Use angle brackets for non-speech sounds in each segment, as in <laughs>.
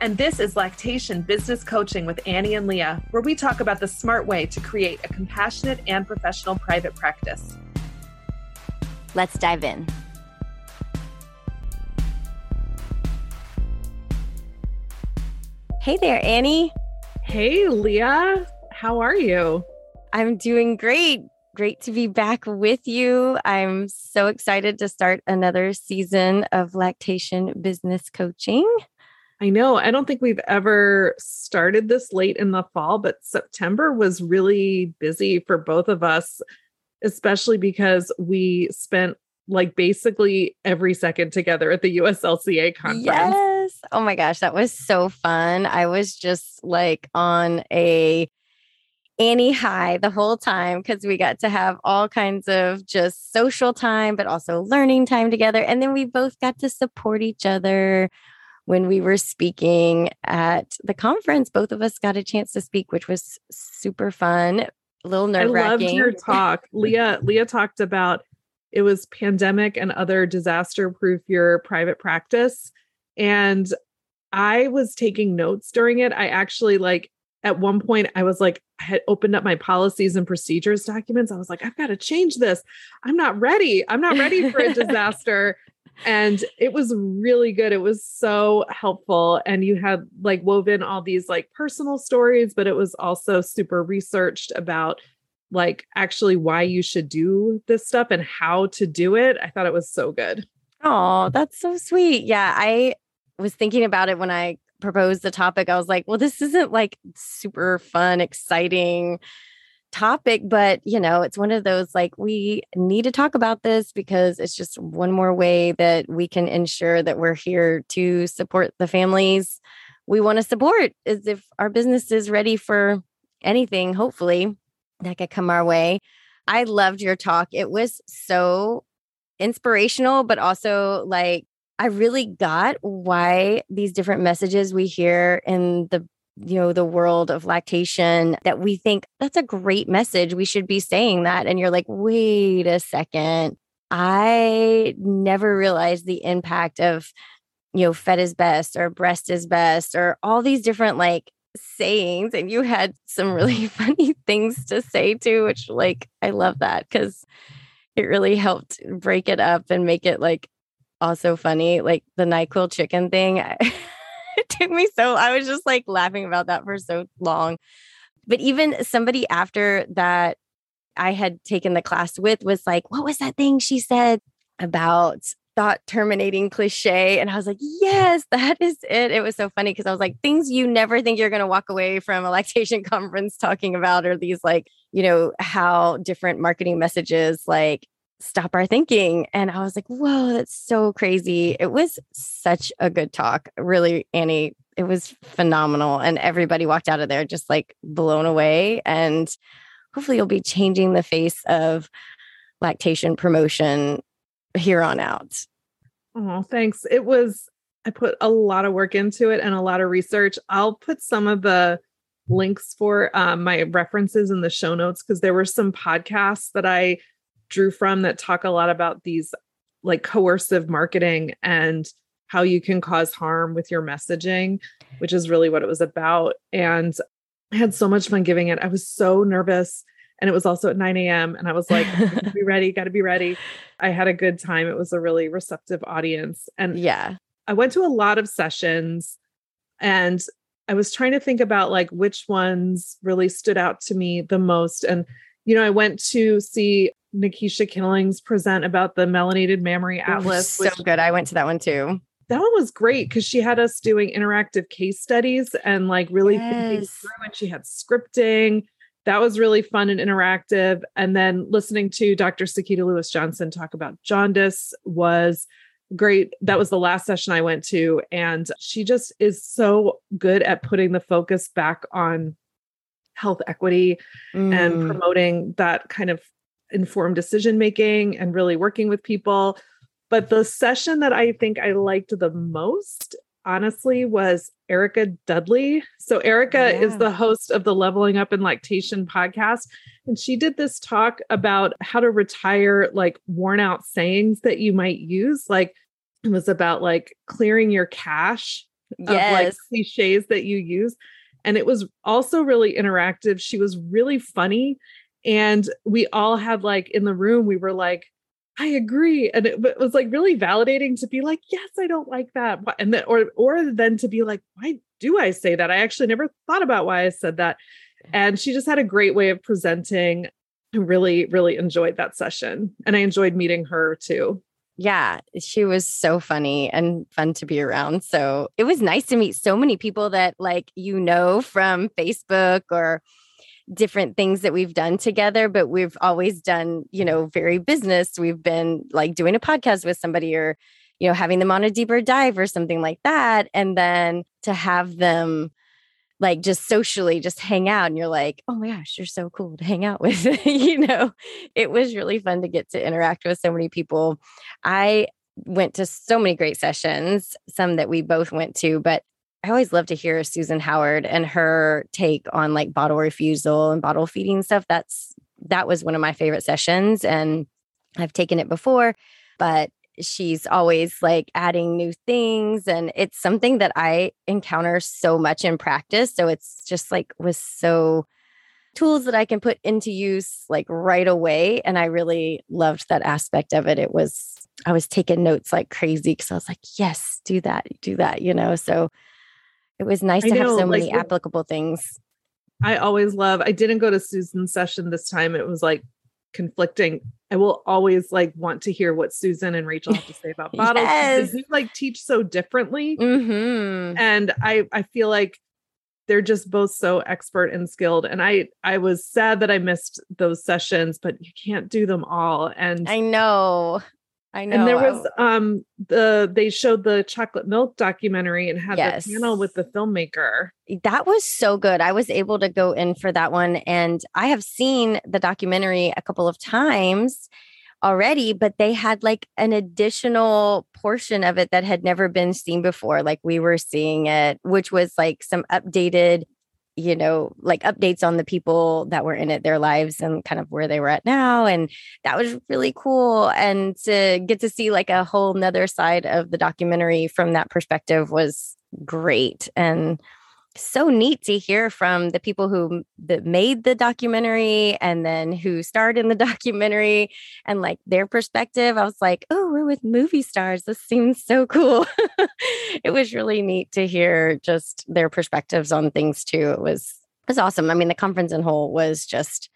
And this is Lactation Business Coaching with Annie and Leah, where we talk about the smart way to create a compassionate and professional private practice. Let's dive in. Hey there, Annie. Hey, Leah. How are you? I'm doing great. Great to be back with you. I'm so excited to start another season of lactation business coaching. I know. I don't think we've ever started this late in the fall, but September was really busy for both of us, especially because we spent like basically every second together at the USLCA conference. Yes. Oh my gosh, that was so fun. I was just like on a Annie high the whole time because we got to have all kinds of just social time, but also learning time together. And then we both got to support each other when we were speaking at the conference. Both of us got a chance to speak, which was super fun. A little nerve wracking. I loved your talk. <laughs> Leah, Leah talked about it was pandemic and other disaster proof your private practice. And I was taking notes during it. I actually like at one point I was like, I had opened up my policies and procedures documents. I was like, I've got to change this. I'm not ready. I'm not ready for a disaster. <laughs> and it was really good. It was so helpful. And you had like woven all these like personal stories, but it was also super researched about like actually why you should do this stuff and how to do it. I thought it was so good. Oh, that's so sweet. Yeah. I was thinking about it when I proposed the topic, I was like, well, this isn't like super fun, exciting topic, but you know, it's one of those like we need to talk about this because it's just one more way that we can ensure that we're here to support the families we want to support is if our business is ready for anything, hopefully that could come our way. I loved your talk. It was so inspirational, but also like I really got why these different messages we hear in the you know the world of lactation that we think that's a great message. We should be saying that. And you're like wait a second. I never realized the impact of you know fed is best or breast is best or all these different like sayings. And you had some really <laughs> funny things to say too which like i love that cuz it really helped break it up and make it like also funny, like the NyQuil chicken thing. <laughs> it took me so, I was just like laughing about that for so long. But even somebody after that I had taken the class with was like, what was that thing she said about thought terminating cliche? And I was like, yes, that is it. It was so funny because I was like, things you never think you're going to walk away from a lactation <laughs> conference talking about are these like, you know, how different marketing messages like stop our thinking. And I was like, whoa, that's so crazy. It was such a good talk. Really, Annie, it was phenomenal. And everybody walked out of there just like blown away. And hopefully, you'll be changing the face of lactation promotion here on out. Oh, thanks. It was, I put a lot of work into it and a lot of research. I'll put some of the links for um, my references in the show notes because there were some podcasts that I drew from that talk a lot about these like coercive marketing and how you can cause harm with your messaging, which is really what it was about. And I had so much fun giving it. I was so nervous. And it was also at 9 a.m. And I was like, be <laughs> ready, gotta be ready. I had a good time. It was a really receptive audience. And yeah, I went to a lot of sessions and I was trying to think about like which ones really stood out to me the most. And, you know, I went to see Nekisha Killings present about the melanated mammary atlas. so which, good. I went to that one too. That one was great because she had us doing interactive case studies and like really yes. thinking through, and she had scripting. That was really fun and interactive. And then listening to Dr. Sekeita Lewis Johnson talk about jaundice was great. That was the last session I went to. And she just is so good at putting the focus back on health equity mm. and promoting that kind of informed decision making and really working with people. But the session that I think I liked the most, honestly, was Erica Dudley. So, Erica oh, yeah. is the host of the Leveling Up in Lactation podcast. And she did this talk about how to retire like worn out sayings that you might use. Like, it was about like clearing your cache yes. of like cliches that you use. And it was also really interactive. She was really funny. And we all had like in the room, we were like, I agree. And it, was like really validating to be like, yes, I don't like that. And then, or, or then to be like, why do I say that? I actually never thought about why I said that. And she just had a great way of presenting. I really, really enjoyed that session. And I enjoyed meeting her too yeah, she was so funny and fun to be around. So it was nice to meet so many people that, like, you know, from Facebook or different things that we've done together, but we've always done, you know, very business. We've been like doing a podcast with somebody or, you know, having them on a deeper dive or something like that. And then to have them like just socially just hang out and you're like oh my gosh you're so cool to hang out with <laughs> you know it was really fun to get to interact with so many people i went to so many great sessions some that we both went to but i always love to hear susan howard and her take on like bottle refusal and bottle feeding stuff. That's that was one of my favorite sessions and i've taken it before but she's always like adding new things and it's something that I encounter so much in practice so it's just like was so tools that I can put into use like right away and I really loved that aspect of it. It was I was taking notes like crazy cuz I was like yes do that do that you know? So it was nice I to know, have so like, many applicable things I always love I didn't go to Susan's session this time it was like conflicting. I will always like want to hear what Susan and Rachel have to say about <laughs> bottles yes. because like teach so differently. Mm-hmm. And I I feel like they're just both so expert and skilled and i i was sad that i missed those sessions but you can't do them all and i know I know. And there was um the they showed the chocolate milk documentary and had yes. the panel with the filmmaker. That was so good. I was able to go in for that one and I have seen the documentary a couple of times already, but they had like an additional portion of it that had never been seen before. Like we were seeing it, which was like some updated you know, like updates on the people that were in it, their lives and kind of where they were at now. And that was really cool. And to get to see like a whole nother side of the documentary from that perspective was great. And so neat to hear from the people who that made the documentary and then who starred in the <laughs> documentary and like their perspective. I was like, oh, we're with movie stars. This seems so cool. <laughs> it was really neat to hear just their perspectives on things too. It was it was awesome. I mean, the conference in whole was just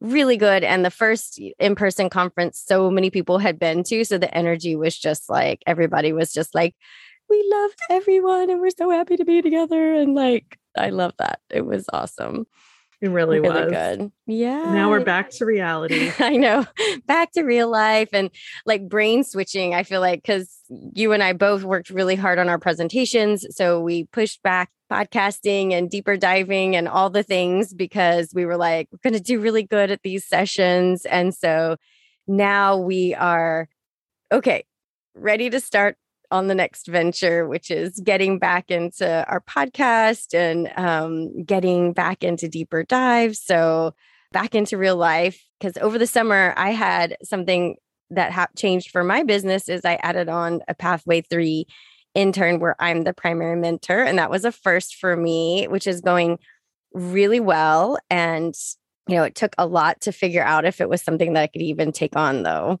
really good and the first in-person conference so many people had been to so the energy was just like everybody was just like we love everyone and we're so happy to be together. And like, I love that. It was awesome. It really, really was good. Yeah. Now we're back to reality. <laughs> I know. Back to real life and like brain switching. I feel like because you and I both worked really hard on our presentations. So we pushed back podcasting and deeper diving and all the things because we were like, we're going to do really good at these sessions. And so now we are okay, ready to start on the next venture, which is getting back into our podcast and um, getting back into deeper dives. So, back into real life. Because over the summer, I had something that ha- changed for my business is I added on a Pathway 3 intern where I'm the primary mentor. And that was a first for me, which is going really well. And, you know, it took a lot to figure out if it was something that I could even take on, though.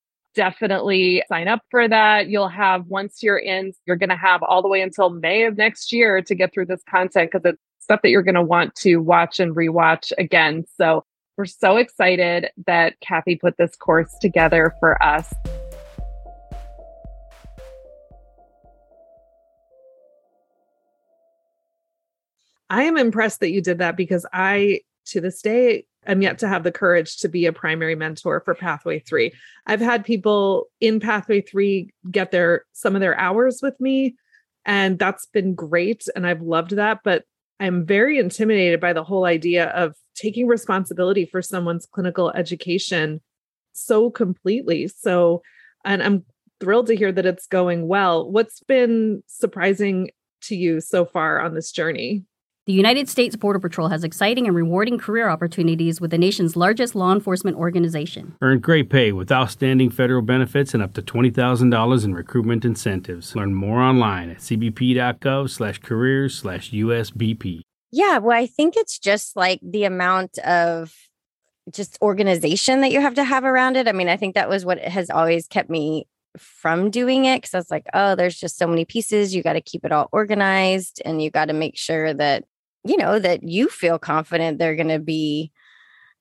definitely sign up for that. You'll have, once you're in, you're going to have all the way until May of next year to get through this content because it's stuff that you're going to want to watch and rewatch again. So we're so excited that Kathy put this course together for us. I am impressed that you did that because I, to this day, am yet to have the courage to be a primary mentor for Pathway 3. I've had people in Pathway 3 get their some of their hours with me and that's been great and I've loved that, but I'm very intimidated by the whole idea of taking responsibility for someone's clinical education so completely. So and I'm thrilled to hear that it's going well. What's been surprising to you so far on this journey? The United States Border Patrol has exciting and rewarding career opportunities with the nation's largest law enforcement organization. Earn great pay with outstanding federal benefits and up to $20,000 in recruitment incentives. Learn more online at cbp.gov slash careers slash USBP. Yeah, well, I think it's just like the amount of just organization that you have to have around it. I mean, I think that was what has always kept me from doing it because I was like, oh, there's just so many pieces. You got to keep it all organized and you got to make sure that you know, that you feel confident they're going to be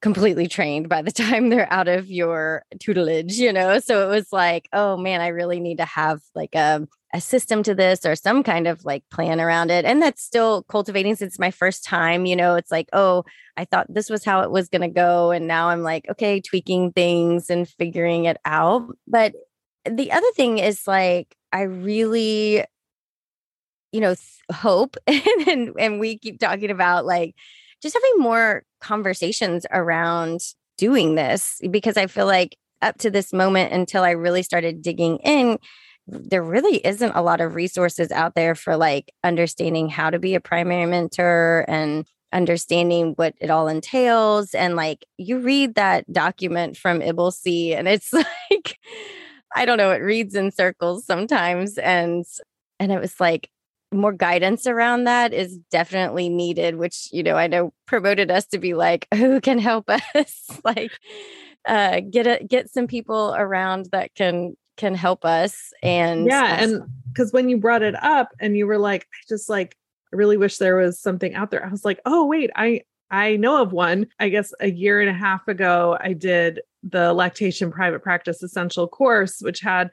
completely trained by the <laughs> time they're out of your tutelage, you know? So it was like, oh man, I really need to have like a, a system to this or some kind of like plan around it. And that's still cultivating since my first time, you know, it's like, oh, I thought this was how it was going to go. And now I'm like, okay, tweaking things and figuring it out. But the other thing is like, I really you know hope <laughs> and and we keep talking about like just having more conversations around doing this because i feel like up to this moment until i really started digging in there really isn't a lot of resources out there for like understanding how to be a primary mentor and understanding what it all entails and like you read that document from IBLCE and it's <laughs> like I don't know it reads in circles sometimes and and it was like more guidance around that is definitely needed which you know i know promoted us to be like <laughs> who can help us? <laughs> Like uh get a get some people around that can can help us and yeah uh, and because when you brought it up and you were like i just like i really wish there was something out there i was like oh wait i i know of one. I guess a year and a half ago i did the lactation private practice essential course which had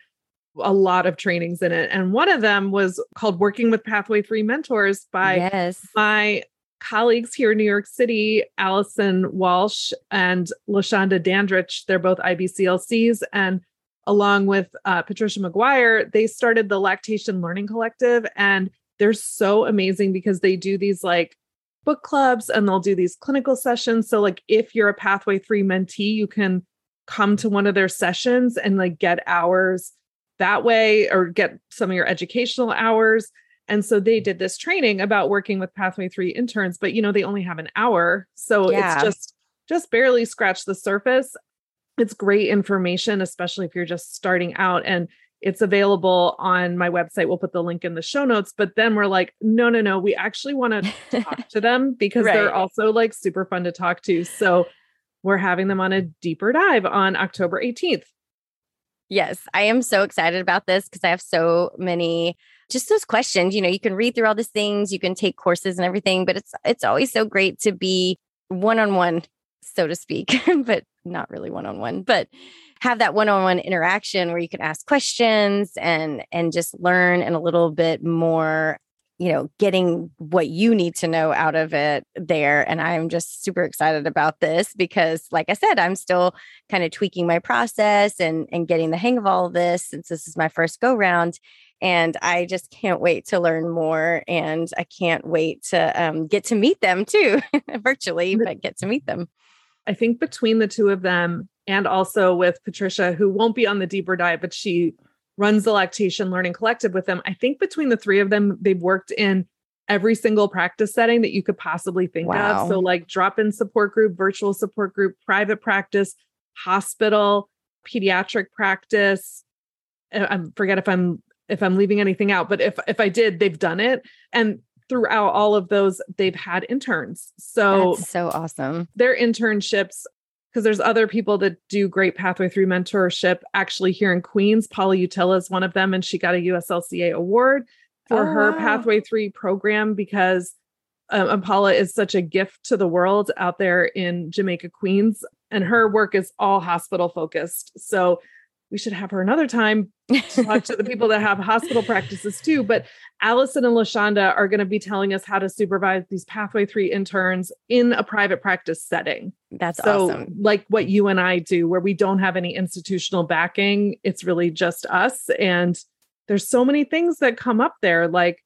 a lot of trainings in it. And one of them was called Working with Pathway 3 Mentors by yes. my colleagues here in New York City, Allison Walsh and Lashonda Dandrich. They're both IBCLCs. And along with uh, Patricia McGuire, they started the Lactation Learning Collective. And they're so amazing because they do these like book clubs and they'll do these clinical sessions. So, like, if you're a Pathway 3 mentee, you can come to one of their sessions and like get hours that way or get some of your educational hours. And so they mm. did this training about working with Pathway 3 interns, but you know, they only have an hour. So yeah. it's just just barely scratched the surface. It's great information, especially if you're just starting out and it's available on my website. We'll put the link in the show notes. But then we're like, no, no, no, we actually want to talk <laughs> to them because right. they're also like super fun to talk to. So we're having them on a deeper dive on October 18th. Yes, I am so excited about this because I have so many just those questions. You know, you can read through all these things, you can take courses and everything, but it's it's always so great to be one-on-one, so to speak, <laughs> but not really one-on-one, but have that one-on-one interaction where you can ask questions and and just learn and a little bit more you know getting what you need to know out of it there and i'm just super excited about this because like i said i'm still kind of tweaking my process and and getting the hang of all of this since this is my first go round and i just can't wait to learn more and i can't wait to um, get to meet them too <laughs> virtually but get to meet them. I think between the two of them and also with patricia who won't be on the deeper dive but she runs the lactation learning collective with them. I think between the three of them, they've worked in every single practice setting that you could possibly think wow. of. So, like drop in support group, virtual support group, private practice, hospital, pediatric practice. I forget if I'm if I'm leaving anything out, but if if I did, they've done it. And throughout all of those, they've had interns. So That's so awesome. Their internships because there's other people that do great pathway three mentorship actually here in Queens. Paula Utila is one of them, and she got a USLCA award for oh, her wow. Pathway Three program because um, Paula is such a gift to the world out there in Jamaica, Queens, and her work is all hospital focused. So we should have her another time to talk to the <laughs> people that have hospital practices too. But Allison and Lashonda are going to be telling us how to supervise these Pathway 3 interns in a private practice setting. That's so, awesome. Like what you and I do, where we don't have any institutional backing, it's really just us. And there's so many things that come up there, like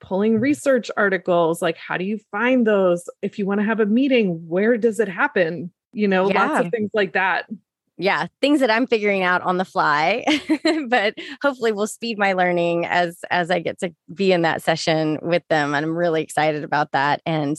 pulling mm-hmm. research articles, like how do you find those? If you want to have a meeting, where does it happen? You know, yeah. lots of things like that yeah, things that I'm figuring out on the fly, <laughs> but hopefully will speed my learning as as I get to be in that session with them. And I'm really excited about that. And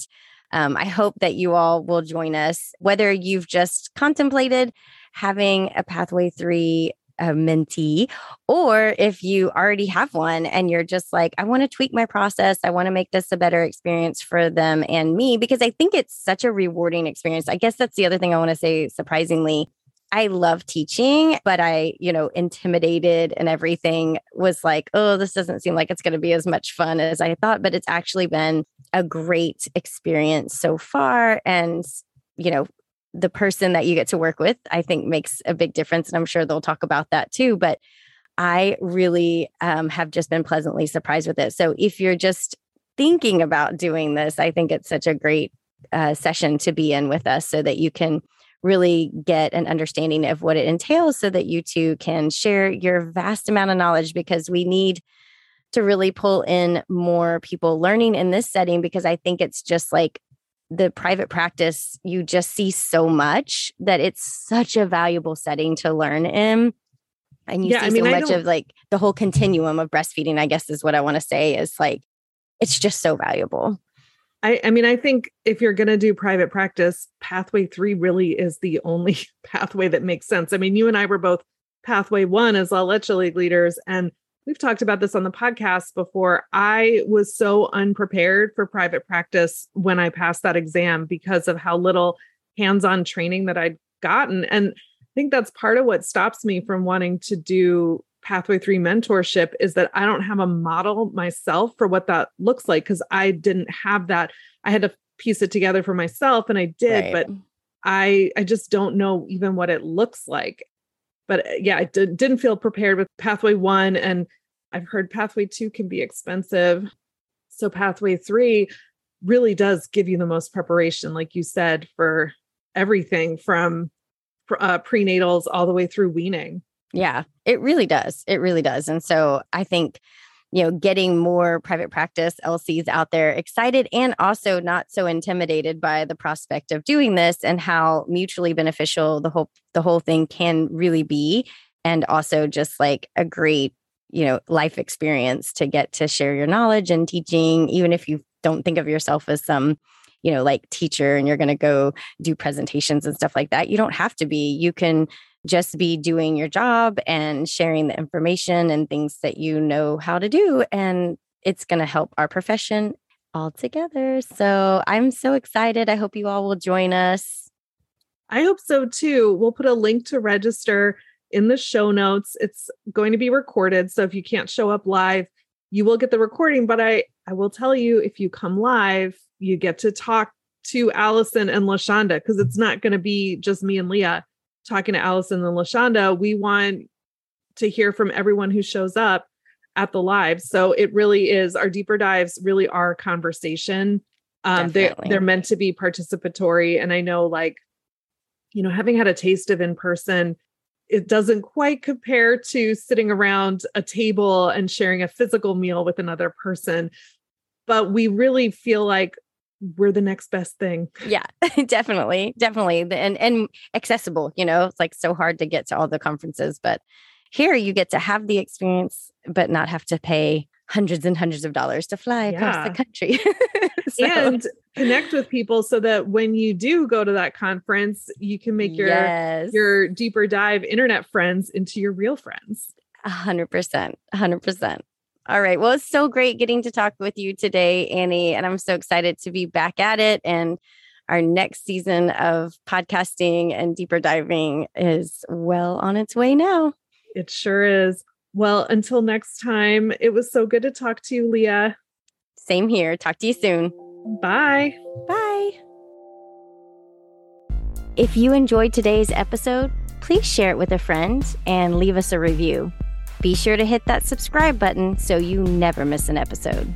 um, I hope that you all will join us, whether you've just contemplated having a Pathway Three a mentee, or if you already have one and you're just like, I want to tweak my process, I want to make this a better experience for them and me, because I think it's such a rewarding experience. I guess that's the other thing I want to say, surprisingly I love teaching, but I, you know, intimidated and everything was like, oh, this doesn't seem like it's going to be as much fun as I thought, but it's actually been a great experience so far. And, you know, the person that you get to work with, I think makes a big difference. And I'm sure they'll talk about that too. But I really um, have just been pleasantly surprised with it. So if you're just thinking about doing this, I think it's such a great uh, session to be in with us so that you can really get an understanding of what it entails so that you two can share your vast amount of knowledge because we need to really pull in more people learning in this setting because I think it's just like the private practice, you just see so much that it's such a valuable setting to learn in. And you yeah, see I mean, so much of like the whole continuum of breastfeeding, I guess is what I want to say is like, it's just so valuable. I, I mean, I think if you're going to do private practice, pathway three really is the only <laughs> pathway that makes sense. I mean, you and I were both pathway one as La Leche League leaders, and we've talked about this on the podcast before. I was so unprepared for private practice when I passed that exam because of how little hands on training that I'd gotten. And I think that's part of what stops me from wanting to do pathway 3 mentorship is that I don't have a model myself for what that looks like because I didn't have that. I had to piece it together for myself and I did, right. but I I just don't know even what it looks like. But uh, yeah, I did, didn't feel prepared with pathway 1 and I've heard pathway 2 can be expensive. So pathway 3 really does give you the most preparation like you said for everything from uh, prenatals all the way through weaning. Yeah, it really does. It really does. And so I think, you know, getting more private practice LCs out there excited and also not so intimidated by the prospect of doing this and how mutually beneficial the whole the whole thing can really be and also just like a great, you know, life experience to get to share your knowledge and teaching even if you don't think of yourself as some you know like teacher and you're going to go do presentations and stuff like that you don't have to be you can just be doing your job and sharing the information and things that you know how to do. And it's going to help our profession all together. So I'm so excited. I hope you all will join us. I hope so too. We'll put a link to register in the show notes. It's going to be recorded. So if you can't show up live, you will get the recording. But I, I will tell you if you come live, you get to talk to Allison and LaShonda because it's not going to be just me and Leah talking to Allison and LaShonda. We want to hear from everyone who shows up at the live. So it really is our deeper dives really are conversation. Um, they they're meant to be participatory. And I know like, you know, having had a taste of in person, it doesn't quite compare to sitting around a table and sharing a physical meal with another person. But we really feel like we're the next best thing. Yeah, <laughs> definitely. Definitely. And and accessible, you know, it's like so hard to get to all the conferences, but here you get to have the experience but not have to pay hundreds and hundreds of dollars to fly yeah. across the country. <laughs> so. And connect with people so that when you do go to that conference, you can make your yes. your deeper dive internet friends into your real friends. A hundred percent. A hundred percent. All right. Well, it's so great getting to talk with you today, Annie. And I'm so excited to be back at it. And our next season of podcasting and deeper diving is well on its way now. It sure is. Well, until next time, it was so good to talk to you, Leah. Same here. Talk to you soon. Bye. Bye. If you enjoyed today's episode, please share it with a friend and leave us a review. Be sure to hit that subscribe button so you never miss an episode.